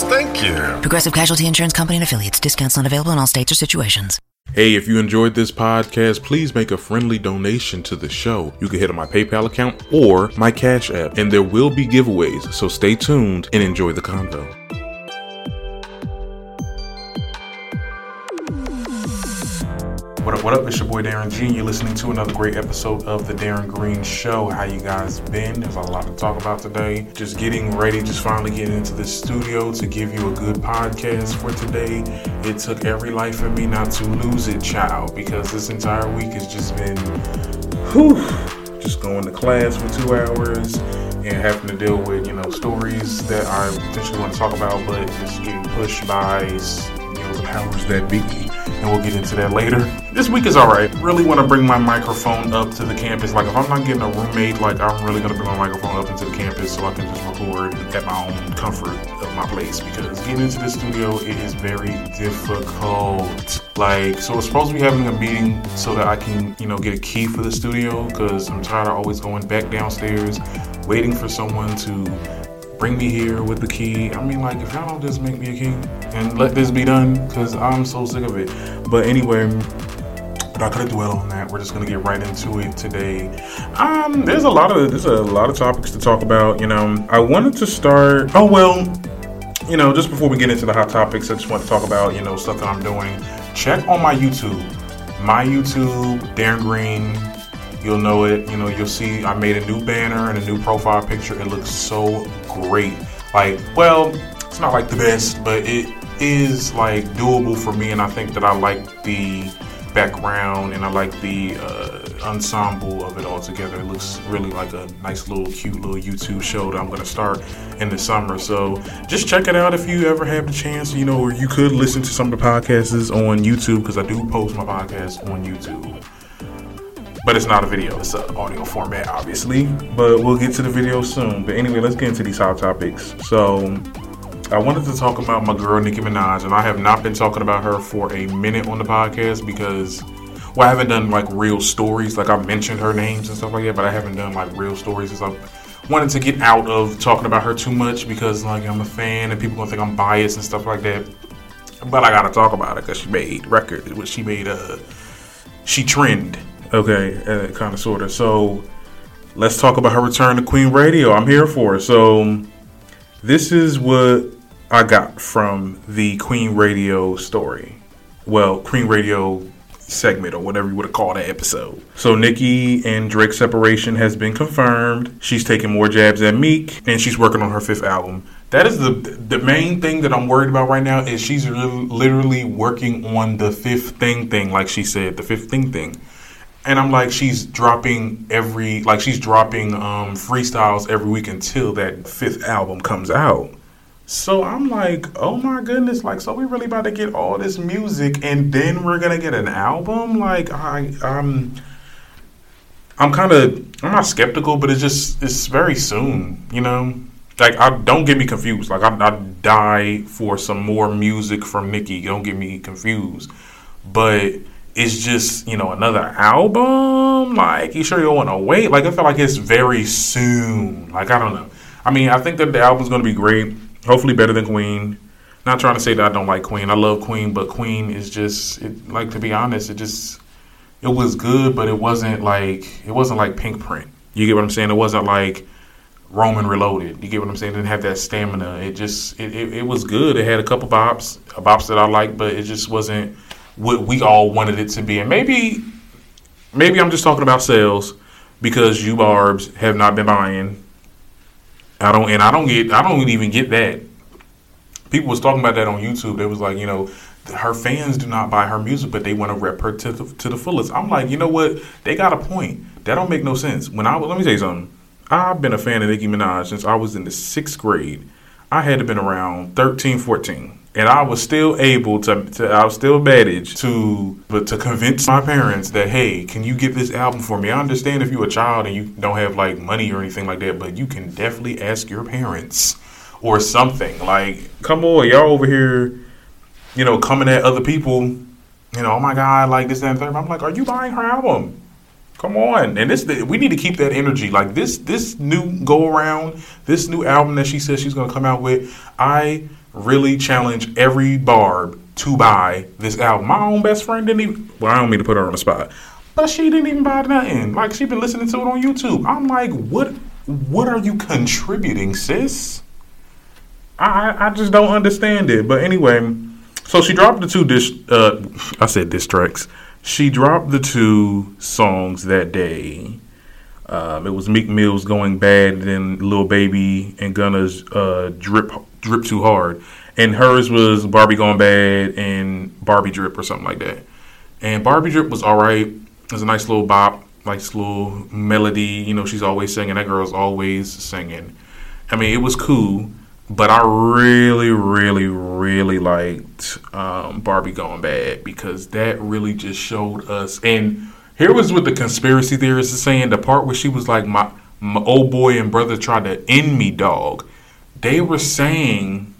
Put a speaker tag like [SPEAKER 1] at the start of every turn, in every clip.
[SPEAKER 1] Thank you.
[SPEAKER 2] Progressive Casualty Insurance Company and affiliates. Discounts not available in all states or situations.
[SPEAKER 3] Hey, if you enjoyed this podcast, please make a friendly donation to the show. You can hit on my PayPal account or my Cash App, and there will be giveaways, so stay tuned and enjoy the convo. What up, what up? It's your boy Darren G, you're listening to another great episode of The Darren Green Show. How you guys been? There's a lot to talk about today. Just getting ready, just finally getting into the studio to give you a good podcast for today. It took every life in me not to lose it, child, because this entire week has just been, whew, just going to class for two hours and having to deal with, you know, stories that I potentially want to talk about, but just getting pushed by, powers that be and we'll get into that later. This week is alright. Really want to bring my microphone up to the campus. Like, if I'm not getting a roommate, like, I'm really going to bring my microphone up into the campus so I can just record at my own comfort of my place because getting into the studio it is very difficult. Like, so we're supposed to be having a meeting so that I can, you know, get a key for the studio because I'm tired of always going back downstairs, waiting for someone to bring me here with the key. I mean, like, if y'all don't just make me a key and let this be done, because I'm so sick of it. But anyway, not gonna dwell on that. We're just gonna get right into it today. Um, there's a lot of there's a lot of topics to talk about. You know, I wanted to start. Oh well, you know, just before we get into the hot topics, I just want to talk about you know stuff that I'm doing. Check on my YouTube, my YouTube, Darren Green You'll know it. You know, you'll see I made a new banner and a new profile picture. It looks so great. Like, well, it's not like the best, but it is like doable for me. And I think that I like the background and I like the uh, ensemble of it all together. It looks really like a nice little cute little YouTube show that I'm going to start in the summer. So just check it out if you ever have the chance, you know, or you could listen to some of the podcasts on YouTube because I do post my podcast on YouTube but it's not a video. It's an audio format, obviously. But we'll get to the video soon. But anyway, let's get into these hot topics. So, I wanted to talk about my girl Nicki Minaj, and I have not been talking about her for a minute on the podcast because, well, I haven't done like real stories. Like I mentioned her names and stuff like that, but I haven't done like real stories since I wanted to get out of talking about her too much because like I'm a fan and people gonna think I'm biased and stuff like that. But I gotta talk about it because she made record. She made uh, she trend Okay, uh, kind of, sort of. So let's talk about her return to Queen Radio. I'm here for it. So this is what I got from the Queen Radio story. Well, Queen Radio segment or whatever you would have called that episode. So Nicki and Drake's separation has been confirmed. She's taking more jabs at Meek and she's working on her fifth album. That is the the main thing that I'm worried about right now is she's literally working on the fifth thing thing like she said, the fifth thing thing and I'm like, she's dropping every like she's dropping um, freestyles every week until that fifth album comes out. So I'm like, oh my goodness, like so we really about to get all this music and then we're gonna get an album? Like I I'm I'm kind of I'm not skeptical, but it's just it's very soon, you know. Like I don't get me confused. Like I, I die for some more music from Nicki. Don't get me confused, but it's just you know another album. Like you sure you don't want to wait? Like I feel like it's very soon. Like I don't know. I mean, I think that the album's gonna be great. Hopefully, better than Queen. Not trying to say that I don't like Queen. I love Queen, but Queen is just it, like to be honest, it just it was good, but it wasn't like it wasn't like Pinkprint. You get what I'm saying? It wasn't like Roman Reloaded. You get what I'm saying? It didn't have that stamina. It just it, it, it was good. It had a couple bops, bops that I liked, but it just wasn't what we all wanted it to be. And maybe maybe I'm just talking about sales because you barbs have not been buying. I don't and I don't get I don't even get that. People was talking about that on YouTube. They was like, you know, her fans do not buy her music, but they want to rep her to the, to the fullest. I'm like, you know what? They got a point. That don't make no sense. When I let me tell you something. I've been a fan of Nicki Minaj since I was in the sixth grade. I had to been around 13, 14 and I was still able to, to I was still managed to but to convince my parents that hey, can you get this album for me? I understand if you're a child and you don't have like money or anything like that, but you can definitely ask your parents or something. Like, come on, y'all over here, you know, coming at other people, you know, oh my god, like this, and third. I'm like, are you buying her album? Come on, and this we need to keep that energy. Like this, this new go around, this new album that she says she's gonna come out with. I really challenge every barb to buy this album. My own best friend didn't even. Well, I don't mean to put her on the spot, but she didn't even buy nothing. Like she been listening to it on YouTube. I'm like, what? What are you contributing, sis? I I just don't understand it. But anyway, so she dropped the two dish. Uh, I said diss tracks. She dropped the two songs that day. Um, it was Meek Mill's "Going Bad" then Lil Baby and Gunna's uh, "Drip drip too hard. And hers was Barbie Gone Bad and Barbie Drip or something like that. And Barbie Drip was all right. It was a nice little bop, nice little melody. You know, she's always singing. That girl's always singing. I mean, it was cool, but I really, really, really liked um, Barbie Gone Bad because that really just showed us. And here was what the conspiracy theorists are saying the part where she was like, my, my old boy and brother tried to end me, dog they were saying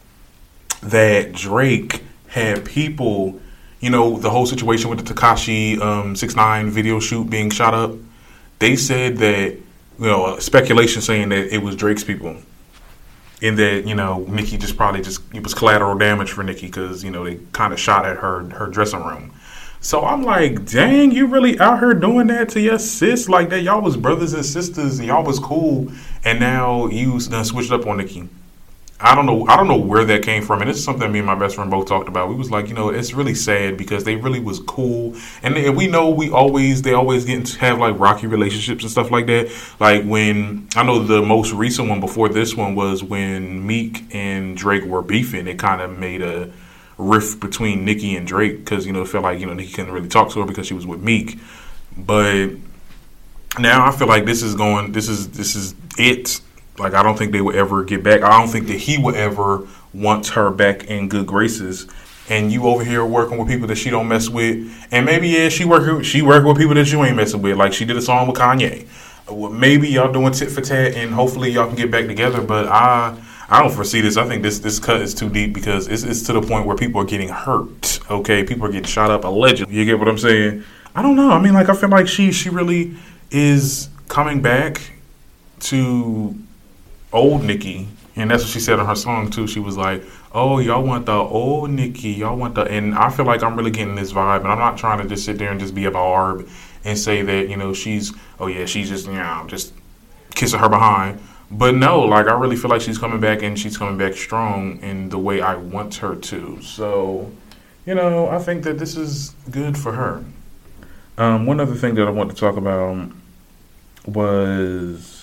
[SPEAKER 3] that Drake had people, you know, the whole situation with the Tekashi um, six nine video shoot being shot up. They said that you know speculation saying that it was Drake's people, and that you know Nicki just probably just it was collateral damage for Nicki because you know they kind of shot at her her dressing room. So I'm like, dang, you really out here doing that to your sis like that? Y'all was brothers and sisters, and y'all was cool, and now you switched up on Nicki. I don't know. I don't know where that came from, and it's something me and my best friend both talked about. We was like, you know, it's really sad because they really was cool, and, we know we always they always get to have like rocky relationships and stuff like that. Like when I know the most recent one before this one was when Meek and Drake were beefing. It kind of made a rift between Nicki and Drake because you know it felt like you know Nicki couldn't really talk to her because she was with Meek, but now I feel like this is going. This is this is it like I don't think they will ever get back. I don't think that he will ever want her back in good graces. And you over here working with people that she don't mess with, and maybe yeah, she working she working with people that you ain't messing with. Like she did a song with Kanye. Well, maybe y'all doing tit for tat, and hopefully y'all can get back together. But I I don't foresee this. I think this this cut is too deep because it's, it's to the point where people are getting hurt. Okay, people are getting shot up allegedly. You get what I'm saying? I don't know. I mean, like I feel like she she really is coming back to old Nicki, and that's what she said in her song too. She was like, "Oh, y'all want the old Nicki? y'all want the," and I feel like I'm really getting this vibe, and I'm not trying to just sit there and just be a barb and say that you know she's, oh yeah, she's just you know just kissing her behind. But no, like I really feel like she's coming back and she's coming back strong in the way I want her to. So, you know, I think that this is good for her. Um, one other thing that I want to talk about was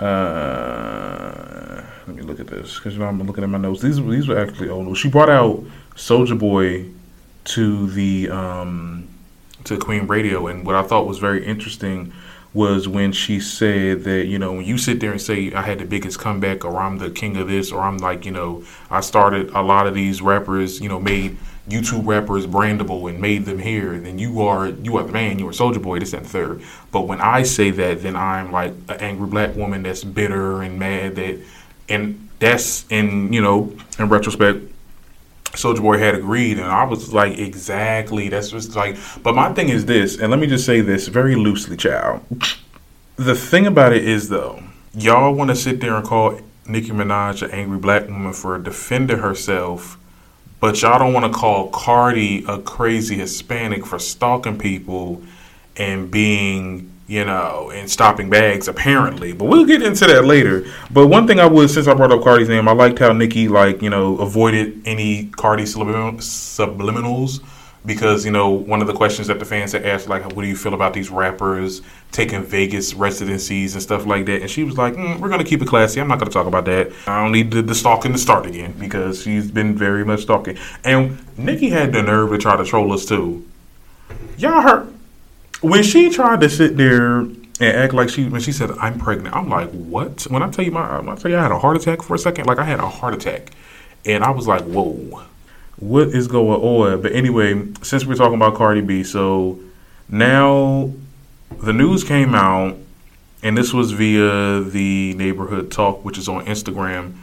[SPEAKER 3] uh, let me look at this because you know I'm looking at my notes. These these were actually old. She brought out Soulja Boy to the um, to Queen Radio, and what I thought was very interesting was when she said that you know when you sit there and say I had the biggest comeback or I'm the king of this or I'm like you know I started a lot of these rappers you know made YouTube rappers brandable and made them here, then you are you are the man, you are Soulja Boy, this and third. But when I say that, then I'm like an angry black woman that's bitter and mad that, and that's in you know in retrospect, Soulja Boy had agreed, and I was like exactly that's just like. But my thing is this, and let me just say this very loosely, child. The thing about it is though, y'all want to sit there and call Nicki Minaj an angry black woman for defending herself but y'all don't want to call Cardi a crazy Hispanic for stalking people and being, you know, and stopping bags apparently. But we'll get into that later. But one thing I would, since I brought up Cardi's name, I liked how Nicki, like, you know, avoided any Cardi subliminals because you know one of the questions that the fans had asked like what do you feel about these rappers taking vegas residencies and stuff like that? And she was like mm, we're going to keep it classy. I'm not going to talk about that. I don't need the, the stalking to start again because she's been very much stalking. And nikki had the nerve to try to troll us too. Y'all heard when she tried to sit there and act like she when she said i'm pregnant i'm like what? When i tell you my i tell you i had a heart attack for a second like i had a heart attack. And i was like whoa what is going on? But anyway, since we're talking about Cardi B, so now the news came out, and this was via the Neighborhood Talk, which is on Instagram,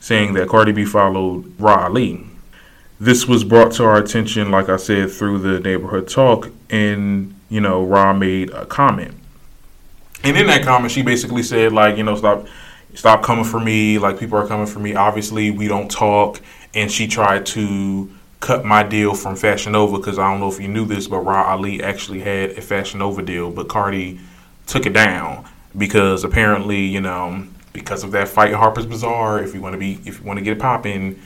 [SPEAKER 3] saying that Cardi B followed Ali. This was brought to our attention, like I said, through the Neighborhood Talk, and you know, Rah made a comment. And in that comment, she basically said, like, you know, stop stop coming for me. Like people are coming for me. Obviously, we don't talk and she tried to cut my deal from Fashion Nova because I don't know if you knew this, but Rah Ali actually had a Fashion Nova deal, but Cardi took it down because apparently, you know, because of that fight in Harper's Bazaar, if you want to be, if you want to get it popping,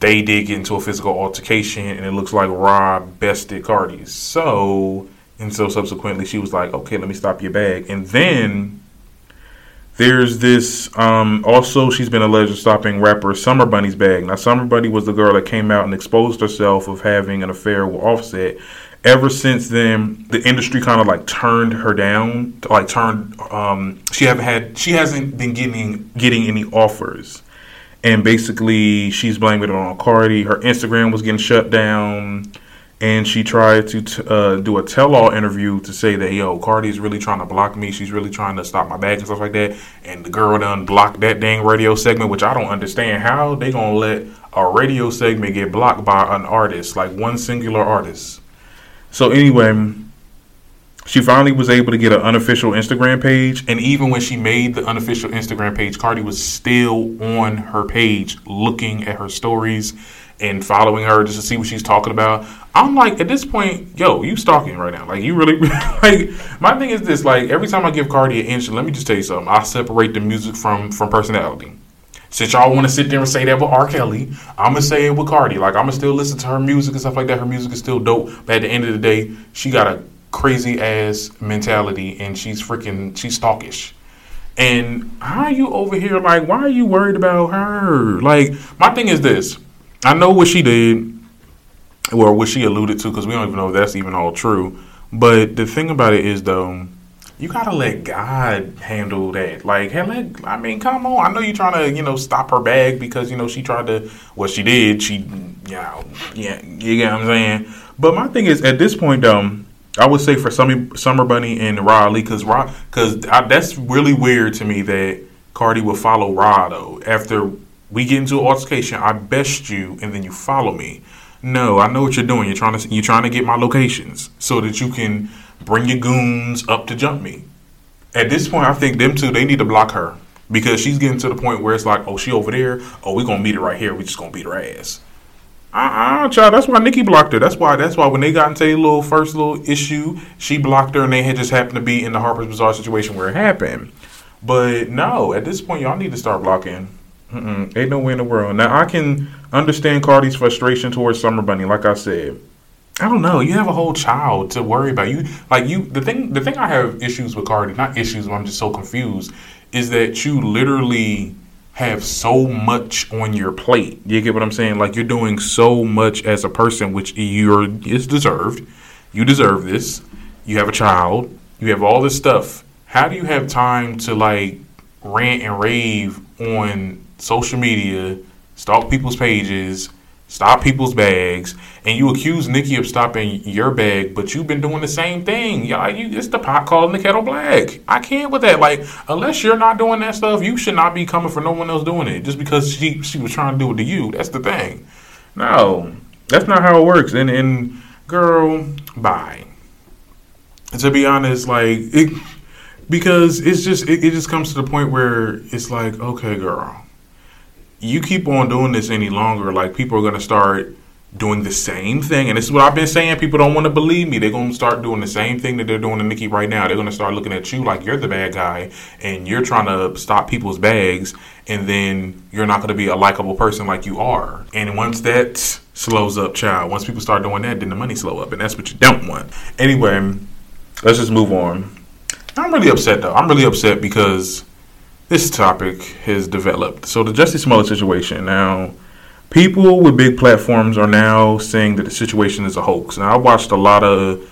[SPEAKER 3] they did get into a physical altercation, and it looks like Rah bested Cardi. So, and so subsequently, she was like, "Okay, let me stop your bag," and then there's this. Um, also, she's been alleged of stopping rapper Summer Bunni's bag. Now, Summer Bunni was the girl that came out and exposed herself of having an affair with Offset. Ever since then, the industry kind of like turned her down. Like turned. Um, she haven't had. She hasn't been getting getting any offers, and basically she's blaming it on Cardi. Her Instagram was getting shut down and she tried to t- uh, do a tell-all interview to say that yo Cardi's really trying to block me. She's really trying to stop my bag and stuff like that. And the girl done blocked that dang radio segment, which I don't understand how they gonna let a radio segment get blocked by an artist, like one singular artist. So anyway, she finally was able to get an unofficial Instagram page, and even when she made the unofficial Instagram page, Cardi was still on her page looking at her stories and following her just to see what she's talking about. I'm like, at this point, yo, you stalking right now. Like, you really, like, my thing is this, like, every time I give Cardi an inch, let me just tell you something. I separate the music from, from personality. Since y'all want to sit there and say that with R. Kelly, I'm to say it with Cardi. Like, I'm to still listen to her music and stuff like that. Her music is still dope. But at the end of the day, she got a crazy ass mentality and she's freaking, she's stalkish. And how are you over here, like, why are you worried about her? Like, my thing is this I know what she did, or what she alluded to, because we don't even know if that's even all true. But the thing about it is, though, you gotta let God handle that. Like, hey, let, I mean, come on. I know you're trying to, you know, stop her bag because you know she tried to. What she did, she, know, yeah, you get what I'm saying. But my thing is, at this point, um, I would say for Summer, Summer Bunni and Ali, because because that's really weird to me that Cardi would follow Rah though after we get into an altercation, I best you, and then you follow me. No, I know what you're doing. You're trying to you're trying to get my locations so that you can bring your goons up to jump me. At this point, I think them two they need to block her because she's getting to the point where it's like, oh, she over there. Oh, we gonna meet her right here. We just gonna beat her ass. Uh uh child. That's why Nicki blocked her. That's why. That's why when they got into a little first little issue, she blocked her, and they had just happened to be in the Harper's Bazaar situation where it happened. But no, at this point, y'all need to start blocking. Mm-mm, ain't no way in the world. Now I can understand Cardi's frustration towards Summer Bunni. Like I said, I don't know. You have a whole child to worry about. You like you. The thing. The thing I have issues with Cardi. Not issues. But I'm just so confused. Is that you literally have so much on your plate? You get what I'm saying? Like you're doing so much as a person, which you're is deserved. You deserve this. You have a child. You have all this stuff. How do you have time to like rant and rave on social media, stalk people's pages, stop people's bags, and you accuse Nicki of stopping your bag, but you've been doing the same thing. Y'all, you, it's the pot calling the kettle black. I can't with that. Like, unless you're not doing that stuff, you should not be coming for no one else doing it just because she she was trying to do it to you. That's the thing. No, that's not how it works. And and girl, bye. To be honest, like it, because it's just it, it just comes to the point where it's like, okay, girl you keep on doing this any longer, like people are gonna start doing the same thing. And this is what I've been saying. People don't want to believe me. They're gonna start doing the same thing that they're doing to Nicki right now. They're gonna start looking at you like you're the bad guy and you're trying to stop people's bags, and then you're not gonna be a likable person like you are. And once that slows up child. Once people start doing that, then the money slow up, and that's what you don't want. Anyway, let's just move on. I'm really upset though. I'm really upset because this topic has developed. So the Jussie Smollett situation now. People with big platforms are now saying that the situation is a hoax. Now I watched a lot of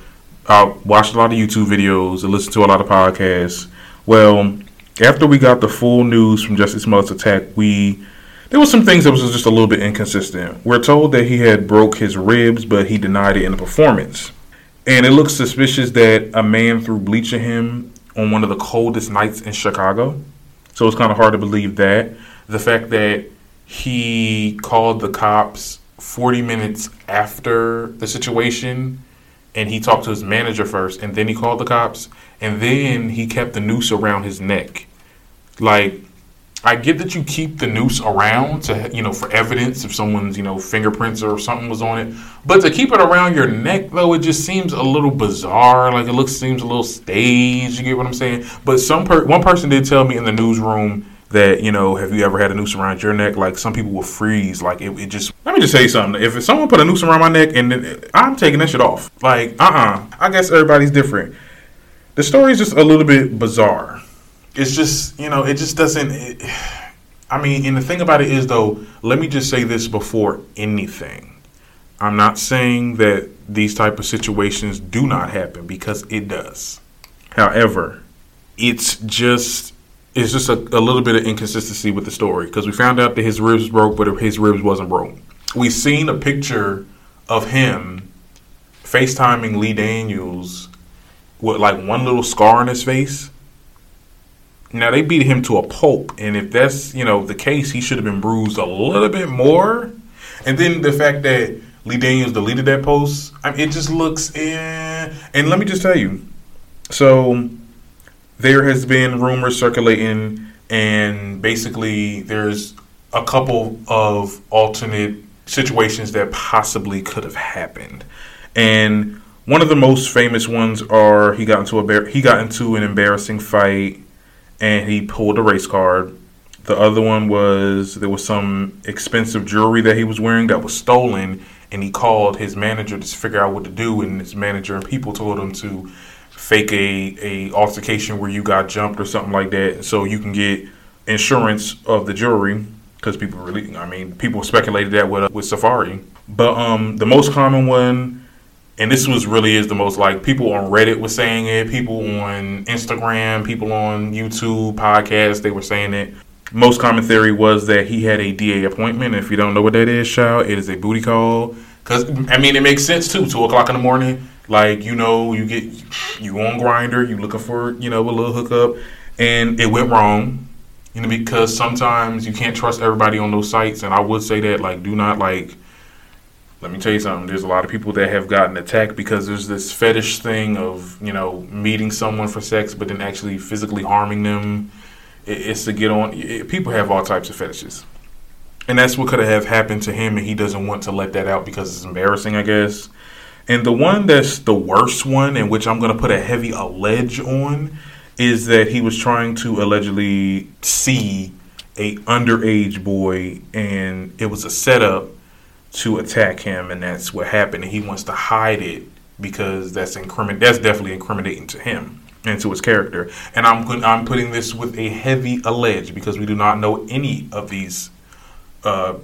[SPEAKER 3] I watched a lot of YouTube videos and listened to a lot of podcasts. Well, after we got the full news from Jussie Smollett's attack, we there was some things that was just a little bit inconsistent. We're told that he had broke his ribs, but he denied it in the performance. And it looks suspicious that a man threw bleach at him on one of the coldest nights in Chicago. So it's kind of hard to believe that. The fact that he called the cops 40 minutes after the situation and he talked to his manager first and then he called the cops and then he kept the noose around his neck. Like I get that you keep the noose around to you know for evidence if someone's you know fingerprints or something was on it, but to keep it around your neck though it just seems a little bizarre. Like it looks seems a little staged. You get what I'm saying? But some per- one person did tell me in the newsroom that you know have you ever had a noose around your neck? Like some people will freeze. Like it, it just let me just say something. If someone put a noose around my neck and it, I'm taking that shit off. Like uh uh-uh. uh I guess everybody's different. The story is just a little bit bizarre it's just you know it just doesn't. It, I mean, and the thing about it is though, let me just say this before anything. I'm not saying that these type of situations do not happen because it does. However, it's just it's just a, a little bit of inconsistency with the story because we found out that his ribs broke, but his ribs wasn't broke. We've seen a picture of him FaceTiming Lee Daniels with like one little scar on his face now they beat him to a pulp, and if that's you know the case, he should have been bruised a little bit more. And then the fact that Lee Daniels deleted that post, I mean, it just looks. Eh. And let me just tell you, so there has been rumors circulating, and basically there's a couple of alternate situations that possibly could have happened, and one of the most famous ones are he got into a he got into an embarrassing fight and he pulled a race card. The other one was there was some expensive jewelry that he was wearing that was stolen, and he called his manager to figure out what to do. And his manager and people told him to fake a, a altercation where you got jumped or something like that, so you can get insurance of the jewelry. Because people really, I mean, people speculated that with with Safaree. But um, the most common one and this was really is the most like people on Reddit were saying it, people on Instagram, people on YouTube, podcasts, they were saying it. Most common theory was that he had a DA appointment. If you don't know what that is, shout, it is a booty call. Cause I mean, it makes sense too. Two o'clock in the morning, like you know, you get you on Grindr, you looking for you know a little hookup, and it went wrong. You know, because sometimes you can't trust everybody on those sites, and I would say that like do not like let me tell you something. There's a lot of people that have gotten attacked because there's this fetish thing of you know meeting someone for sex, but then actually physically harming them. It's to get on. People have all types of fetishes, and that's what could have happened to him, and he doesn't want to let that out because it's embarrassing, I guess. And the one that's the worst one, and which I'm going to put a heavy allege on, is that he was trying to allegedly see a underage boy, and it was a setup to attack him, and that's what happened. And he wants to hide it because that's incrimin- That's definitely incriminating to him and to his character. And I'm I'm putting this with a heavy allege because we do not know any of these uh,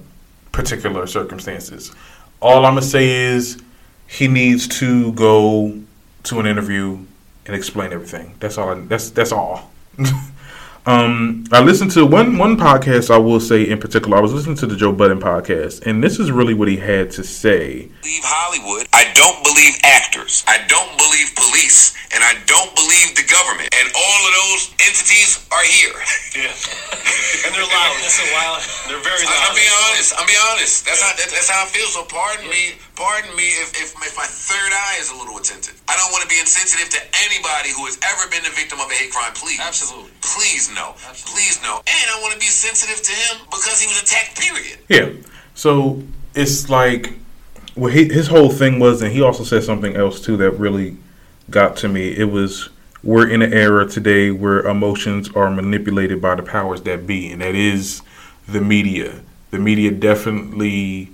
[SPEAKER 3] particular circumstances. All I'm gonna say is he needs to go to an interview and explain everything. That's all. I, that's that's all. Um, I listened to one one podcast. I will say in particular, I was listening to the Joe Budden podcast, and this is really what he had to say.
[SPEAKER 4] Believe Hollywood. I don't believe actors. I don't believe police, and I don't believe the government. And all of those entities are here.
[SPEAKER 5] Yeah, and they're loud. That's a while. They're very loud.
[SPEAKER 4] I'm being honest. I'm being honest. That's yeah. how that, that's how I feel. So pardon yeah. me. Pardon me if, if if my third eye is a little attentive. I don't want to be insensitive to anybody who has ever been the victim of a hate crime. Please,
[SPEAKER 5] absolutely.
[SPEAKER 4] Please no. Absolutely. Please no. And I want to be sensitive to him because he was attacked. Period.
[SPEAKER 3] Yeah. So it's like well, he, his whole thing was, and he also said something else too that really got to me. It was we're in an era today where emotions are manipulated by the powers that be, and that is the media. The media definitely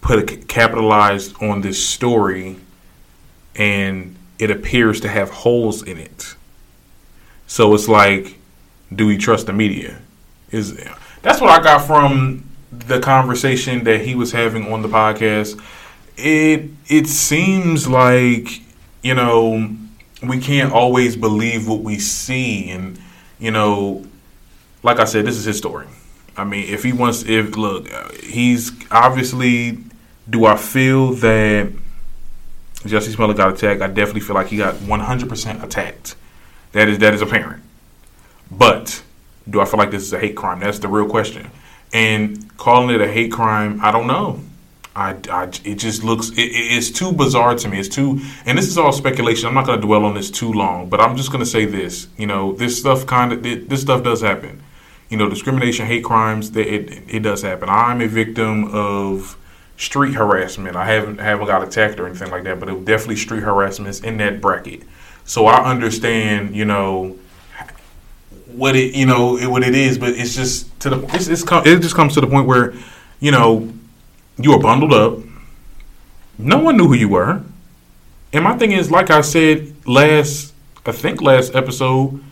[SPEAKER 3] put a, capitalized on this story, and it appears to have holes in it. So it's like, do we trust the media? Is that's what I got from the conversation that he was having on the podcast. It it seems like you know we can't always believe what we see, and you know, like I said, this is his story. I mean, if he wants, if look, he's obviously. Do I feel that Jussie Smollett got attacked? I definitely feel like he got 100% attacked. That is that is apparent. But do I feel like this is a hate crime? That's the real question. And calling it a hate crime, I don't know. I, I it just looks it, it's too bizarre to me. It's too, and this is all speculation. I'm not going to dwell on this too long, but I'm just going to say this. You know, this stuff kind of this stuff does happen. You know, discrimination, hate crimes, it, it, it does happen. I'm a victim of street harassment. I haven't haven't got attacked or anything like that, but it definitely street harassment in that bracket. So I understand, you know, what it you know what it is, but it's just to the it's, it's it just comes to the point where, you know, you were bundled up. No one knew who you were, and my thing is, like I said last, I think last episode,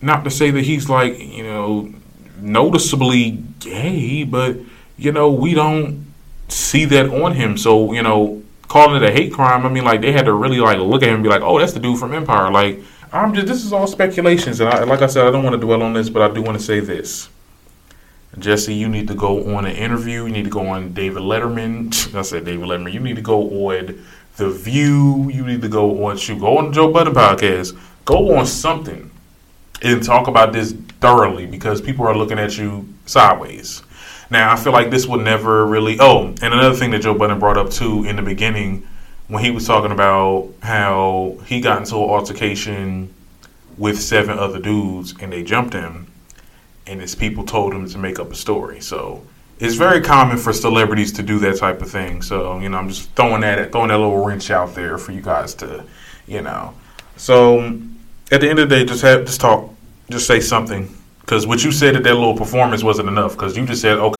[SPEAKER 3] not to say that he's like you know noticeably gay, but you know we don't see that on him. So you know, calling it a hate crime, I mean, like they had to really like look at him and be like, "Oh, that's the dude from Empire." Like, I'm just this is all speculations, and I, like I said, I don't want to dwell on this, but I do want to say this. Jesse, you need to go on an interview. You need to go on David Letterman. I said David Letterman. You need to go on The View. You need to go on shoot. Go on the Joe Budden podcast. Go on something and talk about this thoroughly because people are looking at you sideways. Now, I feel like this would never really. Oh, and another thing that Joe Budden brought up too in the beginning when he was talking about how he got into an altercation with seven other dudes and they jumped him, and his people told him to make up a story. So it's very common for celebrities to do that type of thing. So you know, I'm just throwing that throwing that little wrench out there for you guys to, you know. So at the end of the day, just have just talk, just say something. Because what you said at that little performance wasn't enough. Because you just said, okay.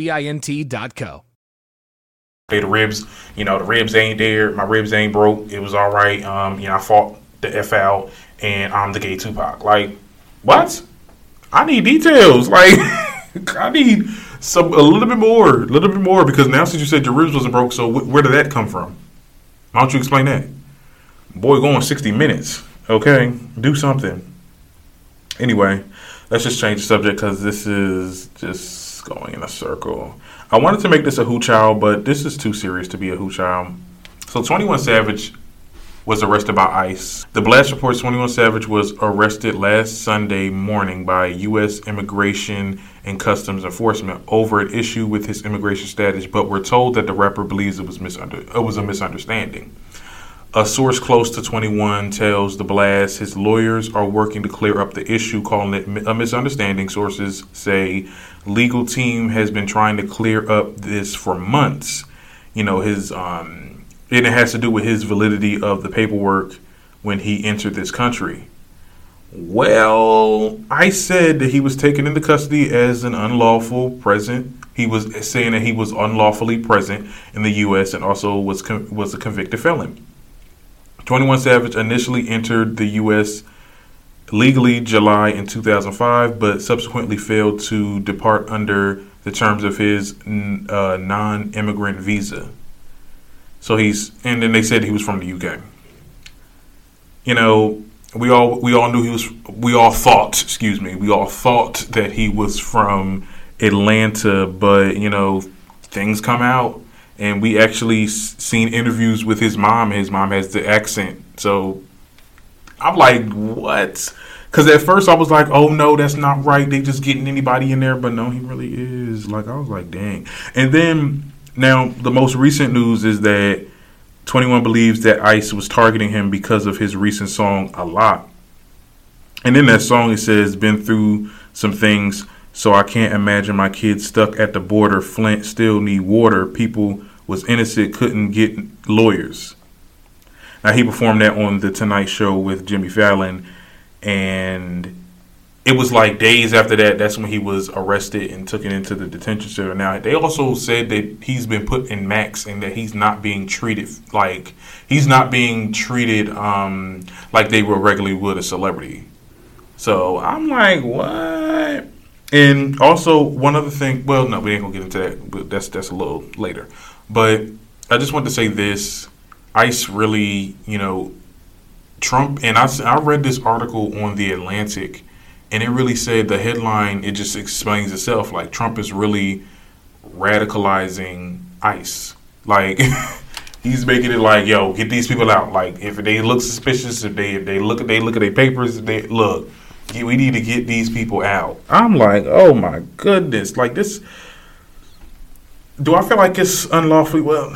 [SPEAKER 6] vint.co.
[SPEAKER 3] The ribs, you know, the ribs ain't there. My ribs ain't broke. It was all right. Um, you know, I fought the F out, and I'm the gay Tupac. Like, what? I need details. Like, I need some a little bit more, a little bit more, because now since you said your ribs wasn't broke, so wh- where did that come from? Why don't you explain that? Boy, going 60 minutes. Okay, do something. Anyway, let's just change the subject because this is just going in a circle. I wanted to make this a Child, but this is too serious to be a Child. So 21 Savage was arrested by ICE. The blast reports 21 Savage was arrested last Sunday morning by U.S. Immigration and Customs Enforcement over an issue with his immigration status, but we're told that the rapper believes it was, misunder- it was a misunderstanding. A source close to 21 tells the blast his lawyers are working to clear up the issue, calling it a misunderstanding. Sources say legal team has been trying to clear up this for months. You know, his um, and it has to do with his validity of the paperwork when he entered this country. Well, I said that he was taken into custody as an unlawful present. He was saying that he was unlawfully present in the U.S. and also was was a convicted felon. 21 Savage initially entered the U.S. legally July in 2005, but subsequently failed to depart under the terms of his uh, non immigrant visa. So he's and then they said he was from the UK. You know, we all we all knew he was we all thought, excuse me, we all thought that he was from Atlanta, but you know, things come out and we actually seen interviews with his mom. His mom has the accent. So I'm like, what? Because at first I was like, oh no, that's not right. They just getting anybody in there, but no, he really is. Like I was like, dang. And then now the most recent news is that 21 believes that ICE was targeting him because of his recent song "A Lot." And in that song, it says, "Been through some things." So I can't imagine my kids stuck at the border. Flint still need water. People was innocent, couldn't get lawyers. Now he performed that on the Tonight Show with Jimmy Fallon, and it was like days after that. That's when he was arrested and taken into the detention center. Now they also said that he's been put in max and that he's not being treated like he's not being treated um, like they would regularly would a celebrity. So I'm like, what? And also one other thing. Well, no, we ain't gonna get into that. But that's that's a little later. But I just want to say this: ICE really, you know, Trump. And I I read this article on the Atlantic, and it really said the headline. It just explains itself. Like Trump is really radicalizing ICE. Like. he's making it like, yo, get these people out. Like, if they look suspicious, if they if they look at they look at their papers, they look, we need to get these people out. I'm like, oh my goodness, like this. Do I feel like it's unlawfully? Well,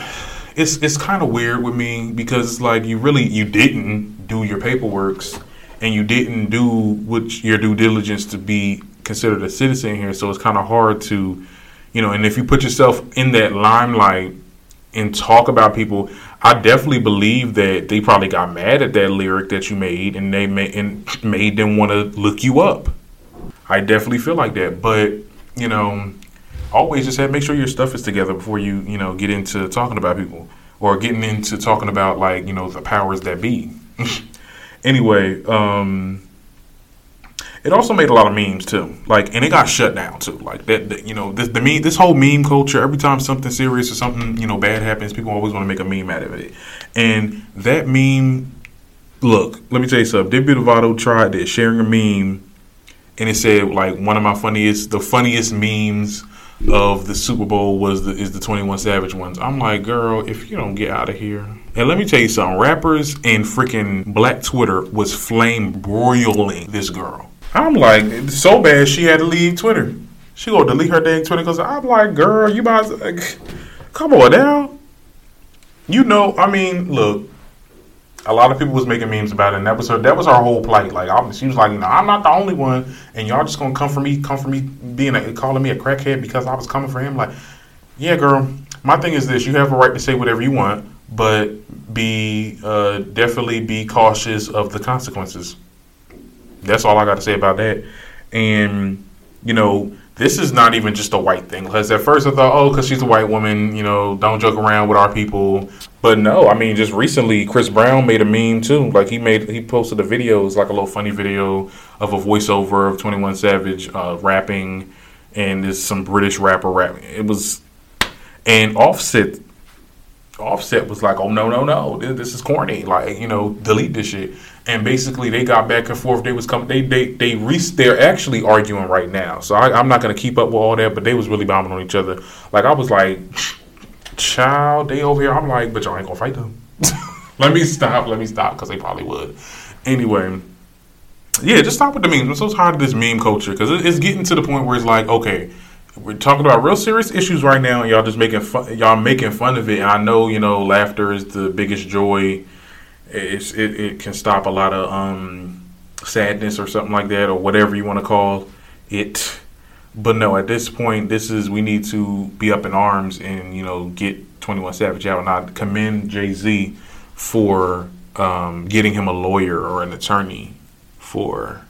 [SPEAKER 3] it's it's kind of weird with me because it's like you really you didn't do your paperwork's and you didn't do what your due diligence to be considered a citizen here. So it's kind of hard to, you know, and if you put yourself in that limelight and talk about people, I definitely believe that they probably got mad at that lyric that you made, and they made and made them want to look you up. I definitely feel like that, but you know, always just have make sure your stuff is together before you you know get into talking about people or getting into talking about like you know the powers that be. anyway, um, it also made a lot of memes too. Like, and it got shut down too. Like that, that you know, this the meme, this whole meme culture. Every time something serious or something you know bad happens, people always want to make a meme out of it. And that meme, look, let me tell you something. Demi Lovato tried this, sharing a meme, and it said like one of my funniest, the funniest memes of the Super Bowl was the is the Twenty One Savage ones. I'm like, girl, if you don't get out of here. And let me tell you something, rappers and freaking Black Twitter was flame broiling this girl. I'm like, so bad she had to leave Twitter. She gonna delete her dang Twitter because I'm like, girl, you to, like, come on now. You know, I mean, look, a lot of people was making memes about it, and that was her. That was her whole plight. Like, I, she was like, "No, I'm not the only one, and y'all just gonna come for me, come for me, being a, calling me a crackhead because I was coming for him." Like, yeah, girl. My thing is this: you have a right to say whatever you want, but be uh, definitely be cautious of the consequences. That's all I got to say about that. And you know, this is not even just a white thing. Because at first I thought, oh, because she's a white woman, you know, don't joke around with our people. But no, I mean, just recently, Chris Brown made a meme too. Like he made, he posted a video, it was like a little funny video of a voiceover of Twenty One Savage uh, rapping, and there's some British rapper rapping. It was, and Offset Offset was like, "Oh no, no, no! This is corny. Like, you know, delete this shit." And basically, they got back and forth. They was coming. They they they re- They're actually arguing right now. So I, am not gonna keep up with all that. But they was really bombing on each other. Like I was like, "Child, they over here." I'm like, "But y'all ain't gonna fight them." let me stop. Let me stop because they probably would. Anyway, yeah, just stop with the memes. I'm so tired of this meme culture because it's getting to the point where it's like, okay we're talking about real serious issues right now, and y'all just making fun. Y'all making fun of it. And I know you know laughter is the biggest joy. It's it, it can stop a lot of um, sadness or something like that, or whatever you want to call it. But no, at this point, this is we need to be up in arms and you know get Twenty One Savage out. And I commend Jay Z for um, getting him a lawyer or an attorney for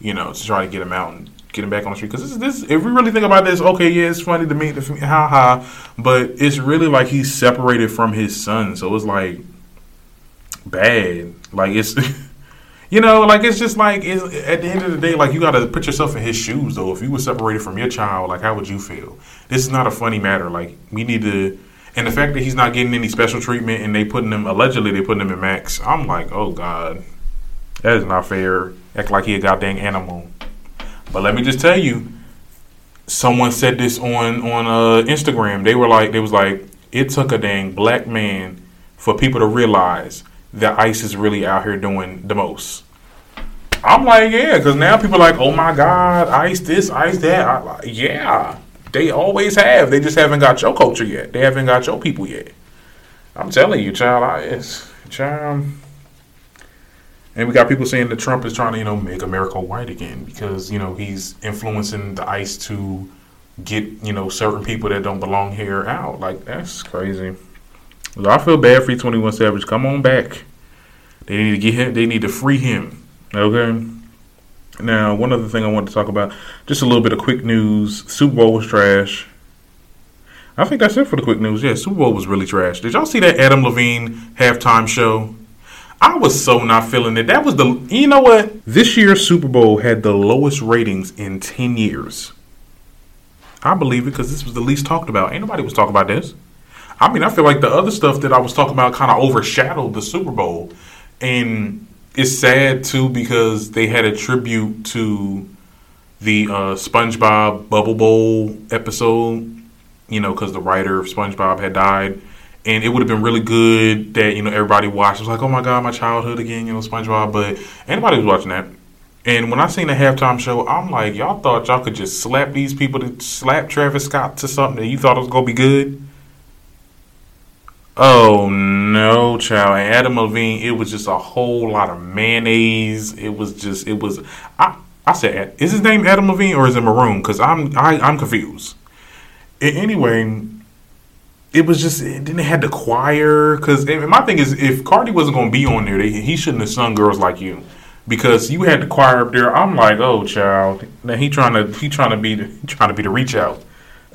[SPEAKER 3] you know to try to get him out and getting back on the street. Because this, this, if we really think about this, okay, yeah, it's funny to me, ha ha, but it's really like he's separated from his son, so it's like bad. Like it's, you know, like it's just like it's, at the end of the day, like you got to put yourself in his shoes. Though, if you were separated from your child, like how would you feel? This is not a funny matter. Like we need to. And the fact that he's not getting any special treatment and they putting him allegedly they putting him in max, I'm like, oh god, that is not fair. Act like he a goddamn animal. But let me just tell you, someone said this on on uh, Instagram. They were like, they was like, it took a dang black man for people to realize that ICE is really out here doing the most. I'm like, yeah, because now people are like, oh my God, ICE this, ICE that. I, yeah, they always have. They just haven't got your culture yet. They haven't got your people yet. I'm telling you, child, I, it's, child. And we got people saying that Trump is trying to, you know, make America white again because, you know, he's influencing the ICE to get, you know, certain people that don't belong here out. Like, that's crazy. I feel bad for 21 Savage. Come on back. They need to get him. They need to free him. Okay. Now, one other thing I want to talk about, just a little bit of quick news. Super Bowl was trash. I think that's it for the quick news. Yeah, Super Bowl was really trash. Did y'all see that Adam Levine halftime show? I was so not feeling it. That was the, you know what? This year's Super Bowl had the lowest ratings in 10 years. I believe it because this was the least talked about. Ain't nobody was talking about this. I mean, I feel like the other stuff that I was talking about kind of overshadowed the Super Bowl. And it's sad too because they had a tribute to the uh, SpongeBob Bubble Bowl episode, you know, because the writer of SpongeBob had died. And it would have been really good that, you know, everybody watched. It was like, oh my God, my childhood again, you know, SpongeBob. But anybody was watching that. And when I seen the halftime show, I'm like, y'all thought y'all could just slap these people to slap Travis Scott to something that you thought was to be good? Oh no, child! And Adam Levine, it was just a whole lot of mayonnaise. It was just, it was. I, I said, is his name Adam Levine or is it Maroon? Because I'm, I, I'm confused. anyway, it was just. It, then they had the choir. Because my thing is, if Cardi wasn't to be on there, they, he shouldn't have sung "Girls Like You." Because you had the choir up there. I'm like, oh, child. Now he trying to, he trying to be, the, trying to be the reach out.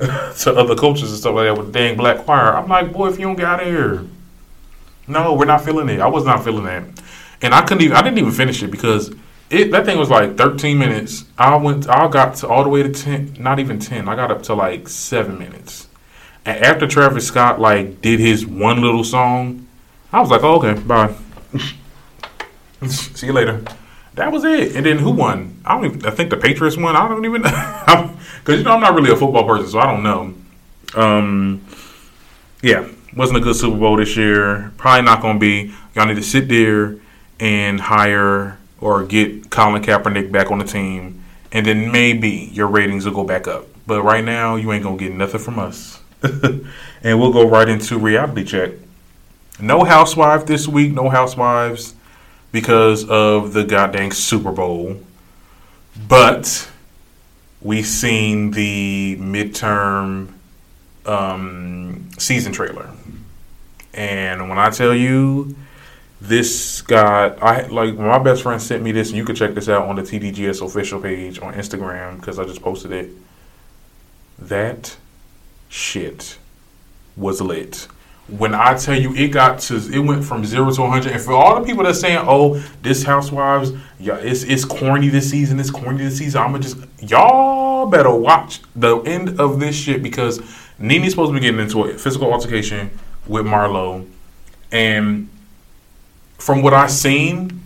[SPEAKER 3] to other coaches and stuff like that with the dang black choir. I'm like, boy, if you don't get out of here, no, we're not feeling it. I was not feeling that, and I couldn't even. I didn't even finish it because it that thing was like 13 minutes. I went. I got to all the way to 10. Not even 10. I got up to like seven minutes. And after Travis Scott like did his one little song, I was like, oh, okay, bye. See you later. That was it. And then who won? I don't even. I think the Patriots won. I don't even. Because you know I'm not really a football person, so I don't know. Um, yeah, wasn't a good Super Bowl this year. Probably not going to be. Y'all need to sit there and hire or get Colin Kaepernick back on the team, and then maybe your ratings will go back up. But right now, you ain't gonna get nothing from us. and we'll go right into reality check. No housewife this week. No housewives because of the goddamn Super Bowl. But we've seen the midterm um, season trailer, and when I tell you, this got I like my best friend sent me this, and you can check this out on the TDGS official page on Instagram because I just posted it. That shit was lit. When I tell you it got to it went from zero to 100 and for all the people that saying oh this housewives yeah it's it's corny this season it's corny this season I'm gonna just y'all better watch the end of this shit because Nene's supposed to be getting into a physical altercation with Marlo and from what I seen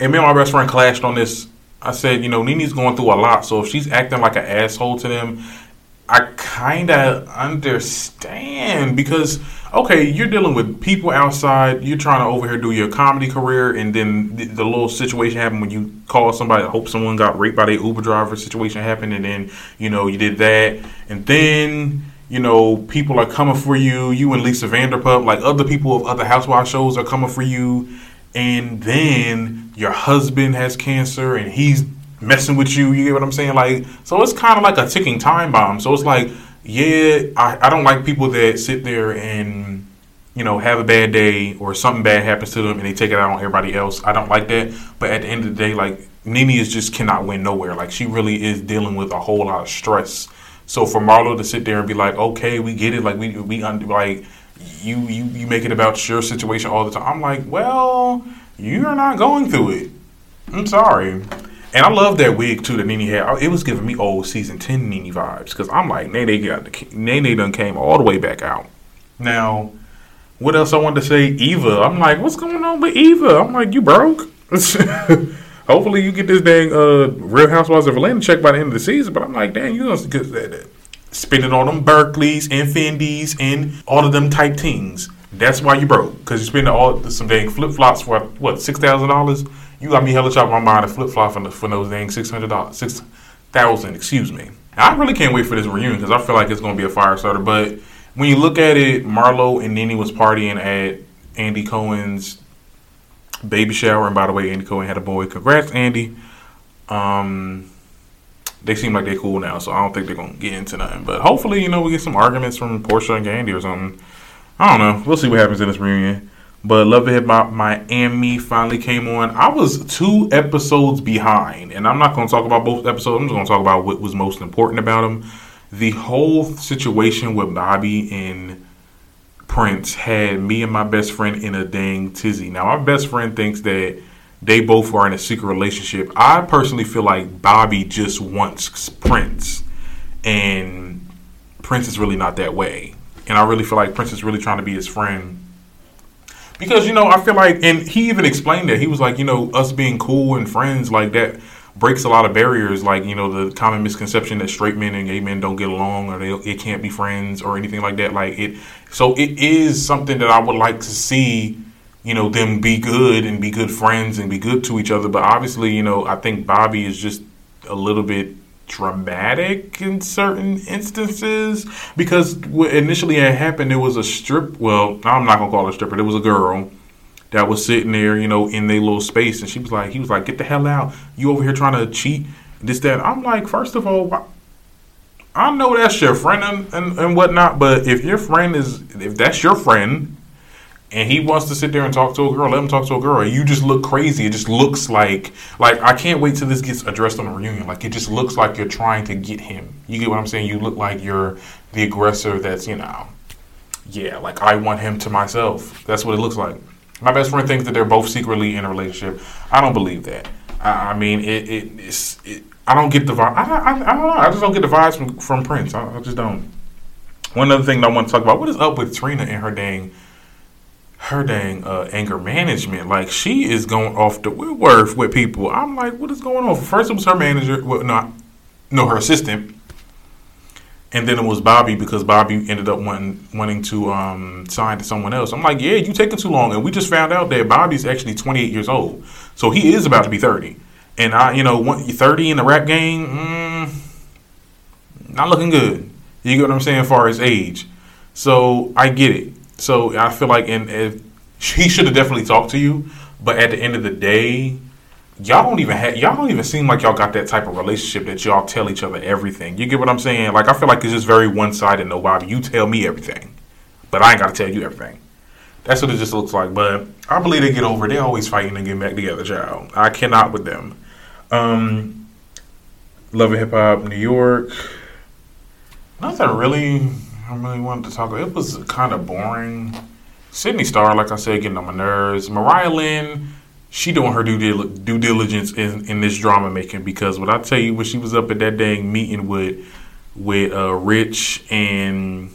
[SPEAKER 3] and me and my best friend clashed on this I said you know Nene's going through a lot so if she's acting like an asshole to them I kind of understand because okay, you're dealing with people outside. You're trying to over here do your comedy career, and then the, the little situation happened when you call somebody. I Hope someone got raped by the Uber driver. Situation happened, and then you know you did that, and then you know people are coming for you. You and Lisa Vanderpump, like other people of other housewife shows, are coming for you, and then your husband has cancer, and he's messing with you. You get what I'm saying? Like, so it's kind of like a ticking time bomb. So it's like, yeah, I, I don't like people that sit there and you know have a bad day or something bad happens to them and they take it out on everybody else. I don't like that. But at the end of the day, like Nene is just cannot win nowhere. Like she really is dealing with a whole lot of stress. So for Marlo to sit there and be like, okay, we get it. Like we we like you you you make it about your situation all the time. I'm like, well, you're not going through it. I'm sorry. And I love that wig too that Nene had. It was giving me old season ten Nene vibes because I'm like Nene got the Nene done came all the way back out. Now, what else I wanted to say? Eva. I'm like, what's going on with Eva? I'm like, you broke. Hopefully, you get this dang uh, Real Housewives of Atlanta check by the end of the season. But I'm like, dang, you gonna get that spending all them Berkeleys and Fendi's and all of them type things. That's why you broke because you spend all some dang flip flops for what six thousand dollars. You got me hella chop my mind to flip flop for, those dang six hundred dollars, six thousand. Excuse me. I really can't wait for this reunion because I feel like it's gonna be a fire starter. But when you look at it, Marlo and Nene was partying at Andy Cohen's baby shower, and by the way, Andy Cohen had a boy. Congrats, Andy. Um, they seem like they're cool now, so I don't think they're gonna get into nothing. But hopefully, you know, we get some arguments from Porsha and Andy or something. I don't know. We'll see what happens in this reunion. But Love and Hip Hop Miami finally came on. I was two episodes behind, and I'm not going to talk about both episodes. I'm just going to talk about what was most important about them. The whole situation with Bobby and Prince had me and my best friend in a dang tizzy. Now, my best friend thinks that they both are in a secret relationship. I personally feel like Bobby just wants Prince, and Prince is really not that way. And I really feel like Prince is really trying to be his friend. Because, you know, I feel like, and he even explained that. He was like, you know, us being cool and friends like that breaks a lot of barriers, like, you know, the common misconception that straight men and gay men don't get along or they it can't be friends or anything like that. Like, it, so it is something that I would like to see you know, them be good and be good friends and be good to each other. But obviously, you know, I think Bobby is just a little bit dramatic in certain instances? Because initially it happened it was a strip well i'm not gonna call her a stripper there was a girl that was sitting there you know in their little space and she was like he was like get the hell out. You over here trying to cheat this that. I'm like first of all i know that's your friend and, and, and whatnot but if your friend is if that's your friend and he wants to sit there and talk to a girl, let him talk to a girl. You just look crazy. It just looks like like I can't wait till this gets addressed on the reunion. Like it just looks like you're trying to get him. You get what I'm saying? You look like you're the aggressor that's, you know, yeah, like I want him to myself. That's what it looks like. My best friend thinks that they're both secretly in a relationship. I don't believe that. I, I mean, it, it, it's, it, I don't get the vibe. I, I, I, don't know. I just don't get the vibes from, from Prince. I, I just don't. One other thing that I want to talk about: what is up with Trina and her dang her dang uh, anger management. Like she is going off the Whitworth with people. I'm like, what is going on? First it was her manager, well, not no, her assistant, and then it was Bobby because Bobby ended up wanting wanting to um, sign to someone else. I'm like, yeah, you taking too long, and we just found out that Bobby's actually 28 years old, so he is about to be 30. And I, you know, 30 in the rap game, mm, not looking good. You get what I'm saying, as far as age. So I get it. So I feel like, and if he should have definitely talked to you, but at the end of the day, y'all don't even have y'all don't even seem like y'all got that type of relationship that y'all tell each other everything. You get what I'm saying? Like I feel like it's just very one sided. Nobody, you tell me everything, but I ain't got to tell you everything. That's what it just looks like. But I believe they get over. They're always fighting and getting back together, child. I cannot with them. Um, Love and Hip Hop, New York. Nothing really I really wanted to talk. It was kind of boring. Sidney Starr, like I said, getting on my nerves. Mariah Lynn, she doing her due, dil- due diligence in, in this drama making because what I tell you, when she was up at that dang meeting with with uh, Rich and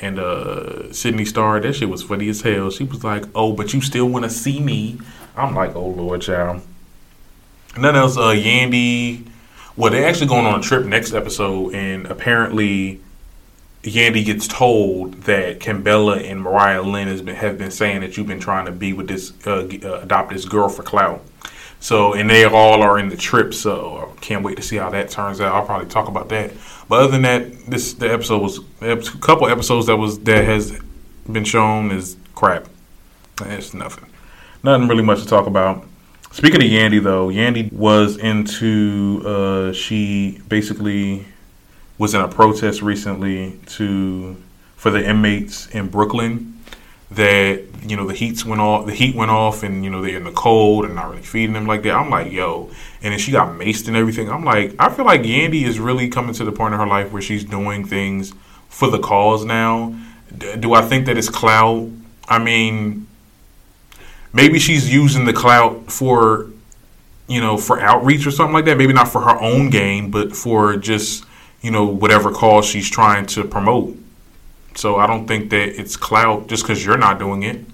[SPEAKER 3] and uh, Sidney Starr, that shit was funny as hell. She was like, "Oh, but you still want to see me?" I'm like, "Oh Lord, child." And then else, uh, Yandy. Well, they're actually going on a trip next episode, and apparently Yandy gets told that Kimbella and Mariah Lynn has been, have been saying that you've been trying to be with this uh, uh, adopt this girl for clout. So and they all are in the trip. So I can't wait to see how that turns out. I'll probably talk about that. But other than that, this the episode was a couple episodes that was that has been shown is crap. It's nothing. Nothing really much to talk about. Speaking of Yandy though, Yandy was into uh, she basically was in a protest recently to for the inmates in Brooklyn that you know the heats went off the heat went off and you know they're in the cold and not really feeding them like that. I'm like yo. And then she got maced and everything. I'm like i feel like yandy is really coming to the point in her life where she's doing things for the cause now. Do i think that it's clout? I mean maybe she's using the clout for you know for outreach or something like that. Maybe not for her own gain but for just you know, whatever cause she's trying to promote. So I don't think that it's clout just because you're not doing it.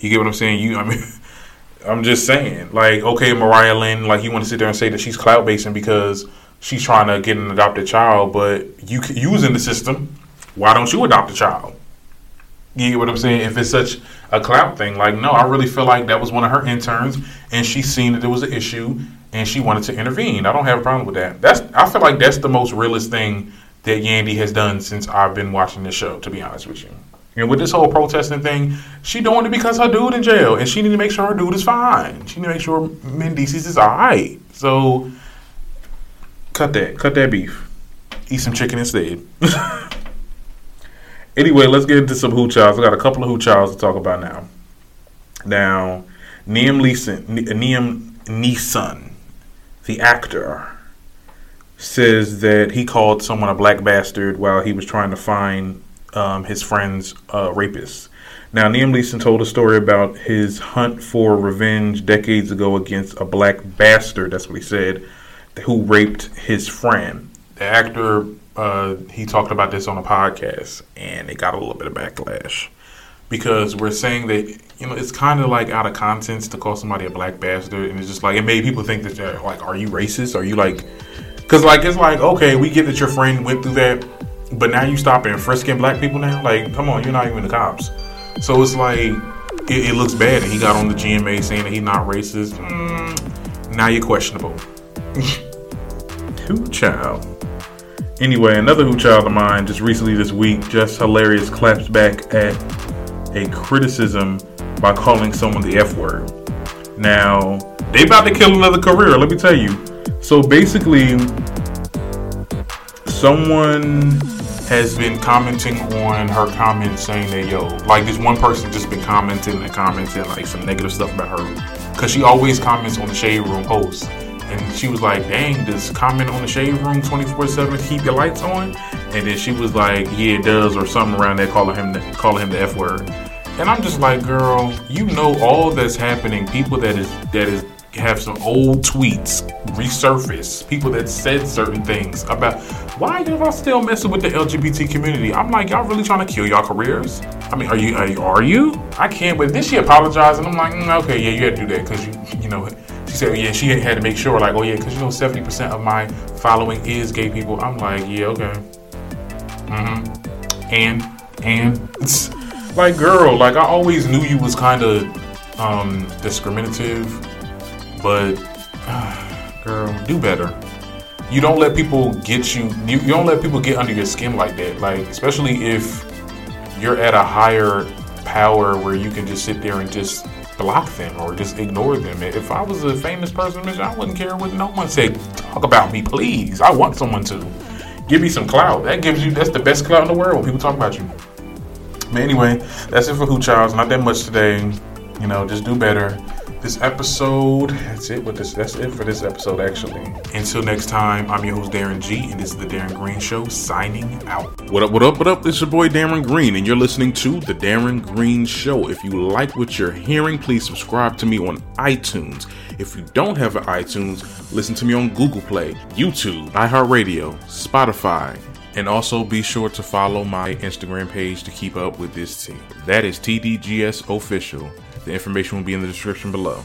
[SPEAKER 3] You get what I'm saying? You, I mean, I'm just saying, like, okay, Mariah Lynn, like, you want to sit there and say that she's clout basing because she's trying to get an adopted child, but you you was in the system. Why don't you adopt a child? You get what I'm saying? If it's such a clout thing, like, no, I really feel like that was one of her interns, and she seen that there was an issue, and she wanted to intervene. I don't have a problem with that. That's I feel like that's the most realist thing that Yandy has done since I've been watching this show. To be honest with you. And with this whole protesting thing, she doing it because her dude in jail, and she need to make sure her dude is fine. She need to make sure Mendeecees is alright. So cut that, cut that beef. Eat some chicken instead. anyway, let's get into some hoochows. I got a couple of hoochows to talk about now. Now, Liam Neeson, Liam Neeson, the actor, says that he called someone a black bastard while he was trying to find um, his friend's uh, rapist. Now, Liam Neeson told a story about his hunt for revenge decades ago against a black bastard, that's what he said, who raped his friend. The actor, uh, he talked about this on a podcast, and it got a little bit of backlash because we're saying that you know it's kind of like out of context to call somebody a black bastard, and it's just like it made people think that they're like, are you racist? Are you like, because like it's like okay, we get that your friend went through that, but now you stopping frisking black people now? Like, come on, you're not even the cops. So it's like it, it looks bad, and he got on the GMA saying that he's not racist. Mm, now you're questionable. Who child? Anyway, another Who child of mine just recently this week, just hilarious, claps back at a criticism by calling someone the F word. Now, they about to kill another career, let me tell you. So basically, someone has been commenting on her comments saying that yo, like this one person just been commenting and commenting like some negative stuff about her. Cause she always comments on the Shade Room posts. And she was like, dang, does comment on the Shade Room 24-7 keep your lights on? And then she was like, yeah, it does, or something around there calling him the, calling him the F word. And I'm just like, girl, you know all that's happening. People that is that is have some old tweets resurface. People that said certain things about why y'all still messing with the LGBT community. I'm like, y'all really trying to kill y'all careers? I mean, are you? Are you? Are you? I can't. But then she apologized, and I'm like, mm, okay, yeah, you had to do that because you, you know, she said, yeah, she had to make sure, like, oh yeah, because you know, 70% of my following is gay people. I'm like, yeah, okay. Mm-hmm. And and like, girl, like I always knew you was kind of um discriminative but girl, do better. You don't let people get you, you. You don't let people get under your skin like that. Like especially if you're at a higher power where you can just sit there and just block them or just ignore them. If I was a famous person, I wouldn't care what no one said. Talk about me, please. I want someone to give me some clout. That gives you. That's the best clout in the world when people talk about you. But anyway, that's it for Who Charles. Not that much today. You know, just do better this episode. That's it. With this, that's it for this episode. Actually, until next time, I'm your host Darren G, and this is the Darren Green Show. Signing out. What up? What up? What up? It's your boy Darren Green, and you're listening to the Darren Green Show. If you like what you're hearing, please subscribe to me on iTunes. If you don't have an iTunes, listen to me on Google Play, YouTube, iHeartRadio, Spotify. And also be sure to follow my Instagram page to keep up with this team. That is TDGS Official. The information will be in the description below.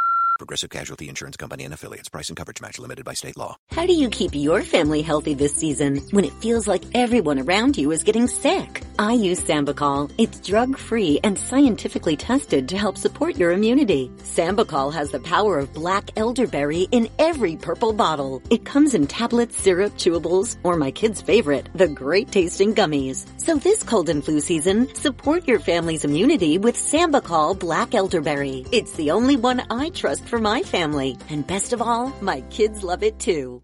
[SPEAKER 7] Progressive Casualty Insurance Company and affiliates. Price and coverage match limited by state law.
[SPEAKER 8] How do you keep your family healthy this season when it feels like everyone around you is getting sick? I use Sambucol. It's drug-free and scientifically tested to help support your immunity. Sambucol has the power of black elderberry in every purple bottle. It comes in tablets, syrup, chewables, or my kid's favorite, the great tasting gummies. So this cold and flu season, support your family's immunity with Sambucol Black Elderberry. It's the only one I trust for my family. And best of all, my kids love it too.